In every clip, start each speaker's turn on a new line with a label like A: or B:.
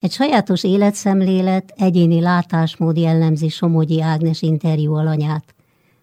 A: Egy sajátos életszemlélet, egyéni látásmód jellemzi Somogyi Ágnes interjú alanyát.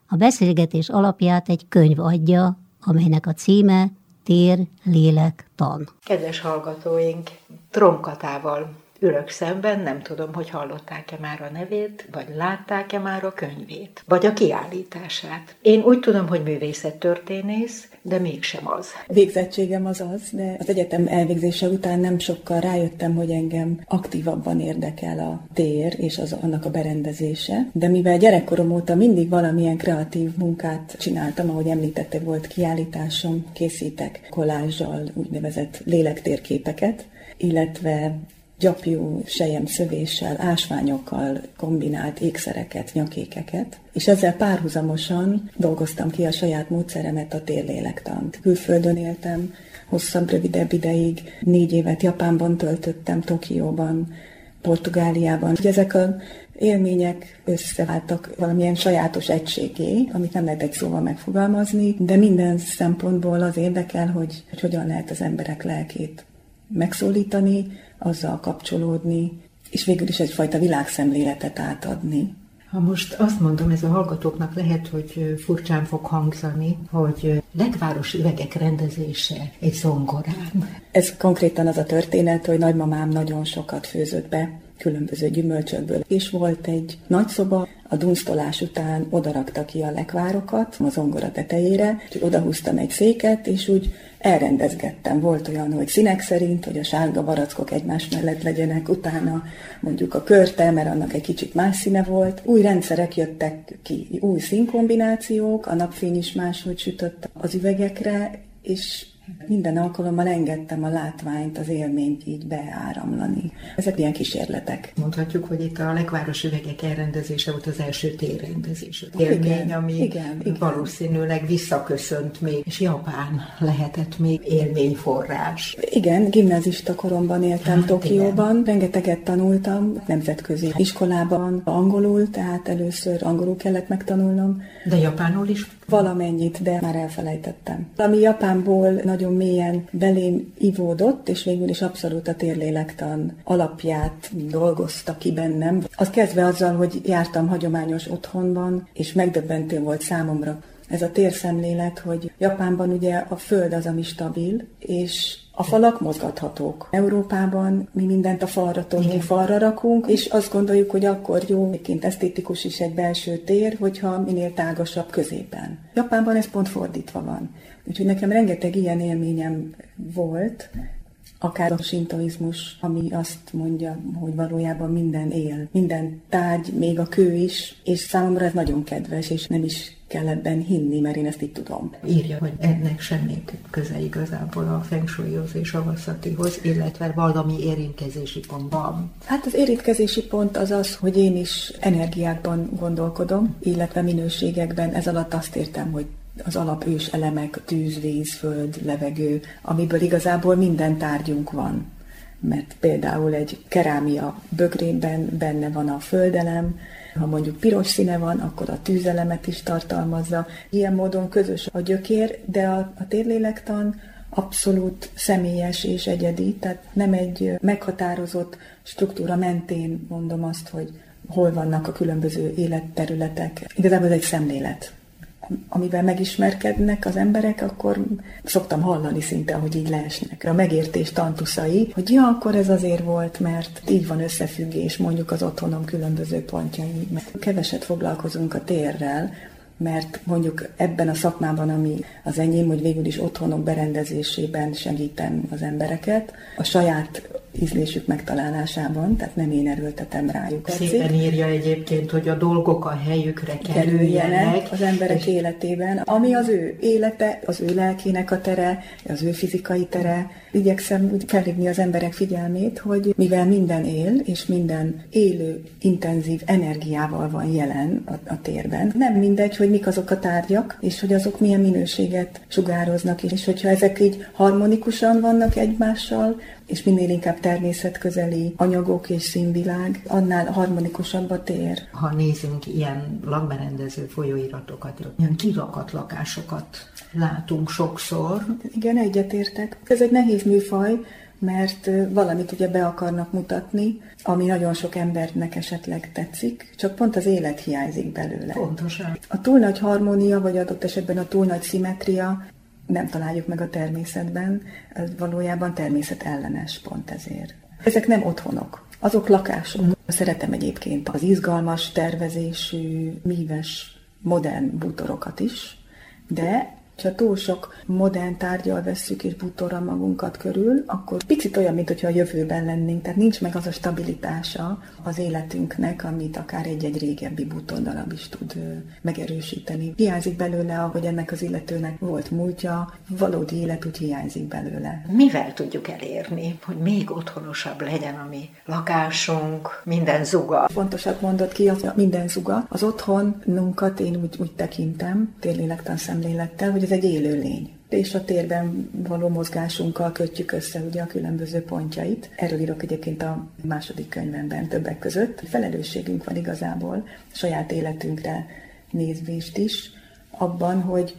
A: A beszélgetés alapját egy könyv adja, amelynek a címe Tér, lélek, tan.
B: Kedves hallgatóink, Tromkatával ülök szemben, nem tudom, hogy hallották-e már a nevét, vagy látták-e már a könyvét, vagy a kiállítását. Én úgy tudom, hogy művészettörténész, de mégsem az.
C: Végzettségem az az, de az egyetem elvégzése után nem sokkal rájöttem, hogy engem aktívabban érdekel a tér és az, annak a berendezése. De mivel gyerekkorom óta mindig valamilyen kreatív munkát csináltam, ahogy említette, volt kiállításom, készítek kolázsal úgynevezett lélektérképeket, illetve gyapjú sejem szövéssel, ásványokkal kombinált ékszereket, nyakékeket, és ezzel párhuzamosan dolgoztam ki a saját módszeremet, a térlélektant. Külföldön éltem, hosszabb, rövidebb ideig, négy évet Japánban töltöttem, Tokióban, Portugáliában. Ugye ezek a élmények összeváltak valamilyen sajátos egységé, amit nem lehet egy szóval megfogalmazni, de minden szempontból az érdekel, hogy, hogy hogyan lehet az emberek lelkét megszólítani, azzal kapcsolódni, és végül is egyfajta világszemléletet átadni.
B: Ha most azt mondom, ez a hallgatóknak lehet, hogy furcsán fog hangzani, hogy legváros üvegek rendezése egy zongorán.
C: Ez konkrétan az a történet, hogy nagymamám nagyon sokat főzött be különböző gyümölcsökből. És volt egy nagy szoba, a dunsztolás után odarakta ki a lekvárokat a zongora tetejére, úgyhogy odahúztam egy széket, és úgy elrendezgettem. Volt olyan, hogy színek szerint, hogy a sárga barackok egymás mellett legyenek, utána mondjuk a körte, mert annak egy kicsit más színe volt. Új rendszerek jöttek ki, új színkombinációk, a napfény is máshogy sütött az üvegekre, és minden alkalommal engedtem a látványt, az élményt így beáramlani. Ezek ilyen kísérletek.
B: Mondhatjuk, hogy itt a legváros üvegek elrendezése volt az első térrendezés. Élmény, igen, ami igen, igen. valószínűleg visszaköszönt még, és Japán lehetett még élményforrás.
C: Igen, gimnazista koromban éltem hát, Tokióban, igen. rengeteget tanultam, nemzetközi iskolában angolul, tehát először angolul kellett megtanulnom.
B: De japánul is?
C: Valamennyit, de már elfelejtettem. Ami Japánból nagyon mélyen belém ivódott, és végül is abszolút a térlélektan alapját dolgozta ki bennem. Az kezdve azzal, hogy jártam hagyományos otthonban, és megdöbbentő volt számomra ez a térszemlélet, hogy Japánban ugye a föld az, ami stabil, és a falak mozgathatók. Európában mi mindent a falra tolunk, falra rakunk, és azt gondoljuk, hogy akkor jó, egyébként esztétikus is egy belső tér, hogyha minél tágasabb középen. Japánban ez pont fordítva van. Úgyhogy nekem rengeteg ilyen élményem volt, akár a sintoizmus, ami azt mondja, hogy valójában minden él, minden tárgy, még a kő is, és számomra ez nagyon kedves, és nem is kell ebben hinni, mert én ezt így tudom.
B: Írja, hogy ennek semmi köze igazából a feng shuihoz és a vasszatihoz, illetve valami érintkezési pont van.
C: Hát az érintkezési pont az az, hogy én is energiákban gondolkodom, illetve minőségekben. Ez alatt azt értem, hogy az alapős elemek, tűz, víz, föld, levegő, amiből igazából minden tárgyunk van. Mert például egy kerámia bögrében benne van a földelem, ha mondjuk piros színe van, akkor a tűzelemet is tartalmazza. Ilyen módon közös a gyökér, de a, a térlélektan abszolút személyes és egyedi, tehát nem egy meghatározott struktúra mentén mondom azt, hogy hol vannak a különböző életterületek. Igazából ez egy szemlélet amivel megismerkednek az emberek, akkor szoktam hallani szinte, hogy így leesnek. A megértés tantuszai, hogy ja, akkor ez azért volt, mert így van összefüggés mondjuk az otthonom különböző pontjai. Mert keveset foglalkozunk a térrel, mert mondjuk ebben a szakmában, ami az enyém, hogy végül is otthonok berendezésében segítem az embereket, a saját ízlésük megtalálásában, tehát nem én erőltetem rájuk.
B: Szépen írja egyébként, hogy a dolgok a helyükre kerüljenek.
C: az emberek és... életében, ami az ő élete, az ő lelkének a tere, az ő fizikai tere. Igyekszem úgy felhívni az emberek figyelmét, hogy mivel minden él, és minden élő, intenzív energiával van jelen a, a térben, nem mindegy, hogy mik azok a tárgyak, és hogy azok milyen minőséget sugároznak, és hogyha ezek így harmonikusan vannak egymással, és minél inkább természetközeli anyagok és színvilág, annál harmonikusabb a tér.
B: Ha nézünk ilyen lakberendező folyóiratokat, ilyen kirakat lakásokat látunk sokszor.
C: Igen, egyetértek. Ez egy nehéz műfaj, mert valamit ugye be akarnak mutatni, ami nagyon sok embernek esetleg tetszik, csak pont az élet hiányzik belőle.
B: Pontosan.
C: A túl nagy harmónia, vagy adott esetben a túl nagy szimetria nem találjuk meg a természetben, ez valójában természet ellenes pont ezért. Ezek nem otthonok, azok lakások. Szeretem egyébként az izgalmas, tervezésű, míves, modern bútorokat is, de ha túl sok modern tárgyal vesszük és bútorra magunkat körül, akkor picit olyan, mint hogyha a jövőben lennénk, tehát nincs meg az a stabilitása az életünknek, amit akár egy-egy régebbi bútordarab is tud megerősíteni. Hiányzik belőle, ahogy ennek az illetőnek volt múltja, valódi életút hiányzik belőle.
B: Mivel tudjuk elérni, hogy még otthonosabb legyen a mi lakásunk, minden zuga?
C: Fontosabb mondott ki az minden zuga. Az otthonunkat én úgy, úgy tekintem, térlélektan szemlélettel, hogy ez egy élő lény és a térben való mozgásunkkal kötjük össze ugye a különböző pontjait. Erről írok egyébként a második könyvemben többek között. Felelősségünk van igazából saját életünkre nézvést is, abban, hogy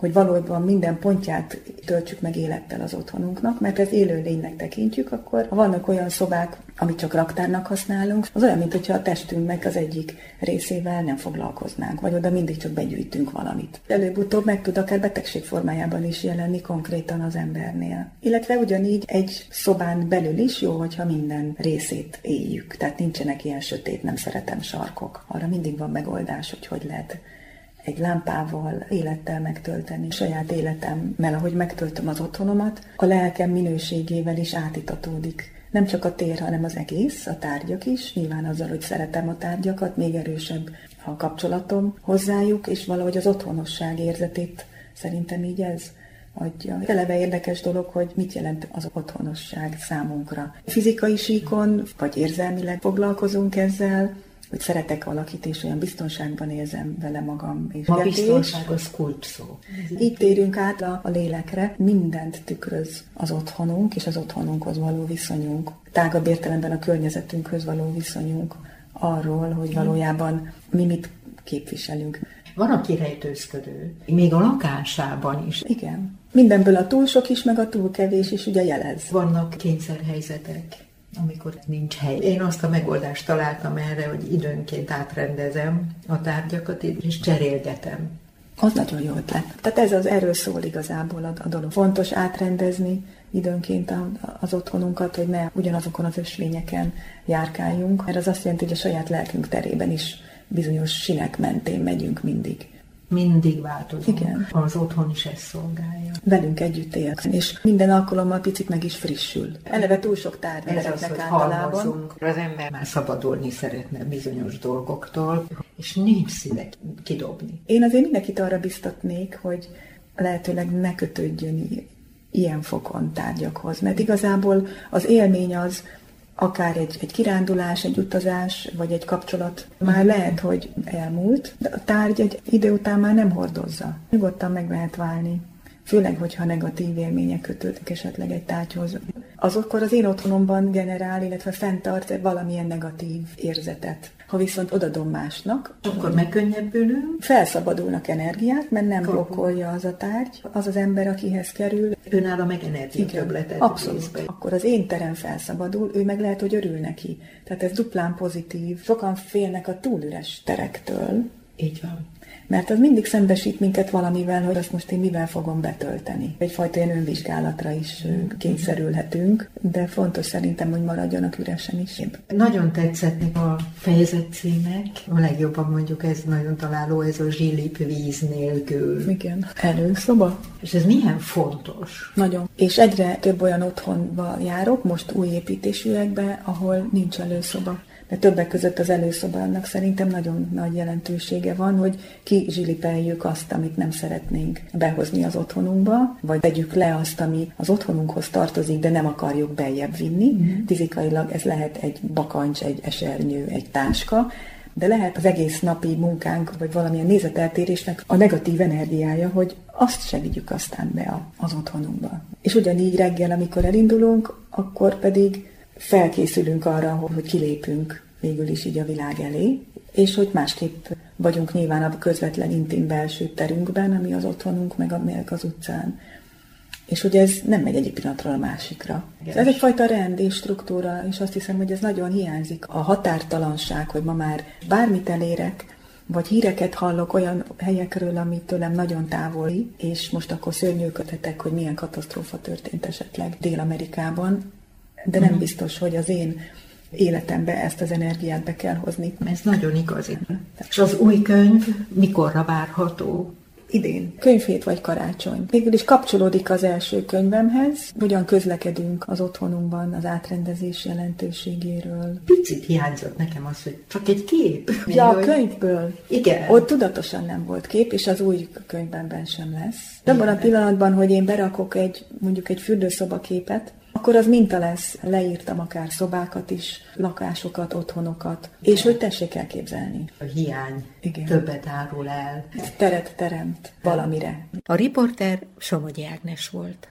C: hogy valójában minden pontját töltsük meg élettel az otthonunknak, mert ez élő lénynek tekintjük, akkor ha vannak olyan szobák, amit csak raktárnak használunk, az olyan, mint hogyha a testünknek az egyik részével nem foglalkoznánk, vagy oda mindig csak begyűjtünk valamit. Előbb-utóbb meg tud akár betegség formájában is jelenni konkrétan az embernél. Illetve ugyanígy egy szobán belül is jó, hogyha minden részét éljük. Tehát nincsenek ilyen sötét, nem szeretem sarkok. Arra mindig van megoldás, hogy hogy lehet egy lámpával, élettel megtölteni. Saját életemmel, ahogy megtöltöm az otthonomat, a lelkem minőségével is átitatódik. Nem csak a tér, hanem az egész, a tárgyak is. Nyilván azzal, hogy szeretem a tárgyakat, még erősebb a kapcsolatom hozzájuk, és valahogy az otthonosság érzetét szerintem így ez adja. Eleve érdekes dolog, hogy mit jelent az otthonosság számunkra. Fizikai síkon, vagy érzelmileg foglalkozunk ezzel, hogy szeretek valakit, és olyan biztonságban érzem vele magam. És
B: a biztonság az kulcs szó.
C: Így térünk át a, a lélekre, mindent tükröz az otthonunk, és az otthonunkhoz való viszonyunk. Tágabb értelemben a környezetünkhöz való viszonyunk arról, hogy valójában mi mit képviselünk.
B: Van, aki rejtőzködő, még a lakásában is.
C: Igen. Mindenből a túl sok is, meg a túl kevés is ugye jelez.
B: Vannak kényszerhelyzetek amikor nincs hely. Én azt a megoldást találtam erre, hogy időnként átrendezem a tárgyakat, és cserélgetem.
C: Az nagyon jó ötlet. Tehát ez az erről szól igazából a, dolog. Fontos átrendezni időnként az otthonunkat, hogy ne ugyanazokon az ösvényeken járkáljunk, mert az azt jelenti, hogy a saját lelkünk terében is bizonyos sinek mentén megyünk mindig
B: mindig változunk.
C: Igen.
B: Az otthon is ezt szolgálja.
C: Velünk együtt él, és minden alkalommal picit meg is frissül. Eleve túl sok tárgy
B: Ez az, hogy. Halmozunk. Az ember már szabadulni szeretne bizonyos dolgoktól, és nincs szíve kidobni.
C: Én azért mindenkit arra biztatnék, hogy lehetőleg ne kötődjön ilyen fokon tárgyakhoz, mert igazából az élmény az, akár egy, egy kirándulás, egy utazás, vagy egy kapcsolat már lehet, hogy elmúlt, de a tárgy egy idő után már nem hordozza. Nyugodtan meg lehet válni. Főleg, hogyha negatív élmények kötődnek esetleg egy tárgyhoz. Az akkor az én otthonomban generál, illetve fenntart valamilyen negatív érzetet. Ha viszont odadom másnak,
B: akkor megkönnyebbülünk.
C: Felszabadulnak energiát, mert nem blokkolja az a tárgy. Az az ember, akihez kerül.
B: Önálló meg energia többletet.
C: Abszolút. Akkor az én terem felszabadul, ő meg lehet, hogy örül neki. Tehát ez duplán pozitív. Sokan félnek a túlüres terektől.
B: Így van
C: mert az mindig szembesít minket valamivel, hogy azt most én mivel fogom betölteni. Egyfajta ilyen önvizsgálatra is kényszerülhetünk, de fontos szerintem, hogy maradjanak üresen is.
B: Nagyon tetszett a fejezet címek. A legjobban mondjuk ez nagyon találó, ez a zsilip víz nélkül.
C: Igen. Előszoba.
B: És ez milyen fontos?
C: Nagyon. És egyre több olyan otthonba járok, most új építésűekbe, ahol nincs előszoba de többek között az előszobának szerintem nagyon nagy jelentősége van, hogy ki zsilipeljük azt, amit nem szeretnénk behozni az otthonunkba, vagy vegyük le azt, ami az otthonunkhoz tartozik, de nem akarjuk beljebb vinni. Mm. Fizikailag ez lehet egy bakancs, egy esernyő, egy táska, de lehet az egész napi munkánk, vagy valamilyen nézeteltérésnek a negatív energiája, hogy azt segítjük aztán be az otthonunkba. És ugyanígy reggel, amikor elindulunk, akkor pedig felkészülünk arra, hogy kilépünk végül is így a világ elé, és hogy másképp vagyunk nyilván a közvetlen intim belső terünkben, ami az otthonunk, meg a meg az utcán. és hogy ez nem megy egyik pillanatról a másikra. Igen. Ez egyfajta rend és struktúra, és azt hiszem, hogy ez nagyon hiányzik. A határtalanság, hogy ma már bármit elérek, vagy híreket hallok olyan helyekről, ami tőlem nagyon távoli, és most akkor szörnyűködhetek, hogy milyen katasztrófa történt esetleg Dél-Amerikában, de nem mhm. biztos, hogy az én életembe ezt az energiát be kell hozni.
B: Ez nagyon igazi. És az új könyv mikorra várható?
C: idén. Könyvhét vagy karácsony. Végül is kapcsolódik az első könyvemhez, hogyan közlekedünk az otthonunkban az átrendezés jelentőségéről.
B: Picit hiányzott nekem az, hogy csak egy kép.
C: Ja, a könyvből.
B: Igen.
C: Ott tudatosan nem volt kép, és az új könyvben sem lesz. Abban a pillanatban, hogy én berakok egy, mondjuk egy fürdőszoba képet, akkor az minta lesz. Leírtam akár szobákat is, lakásokat, otthonokat, és hogy tessék elképzelni.
B: A hiány Igen. többet árul el.
C: Teret teremt valamire.
B: A riporter Somogyi Ágnes volt.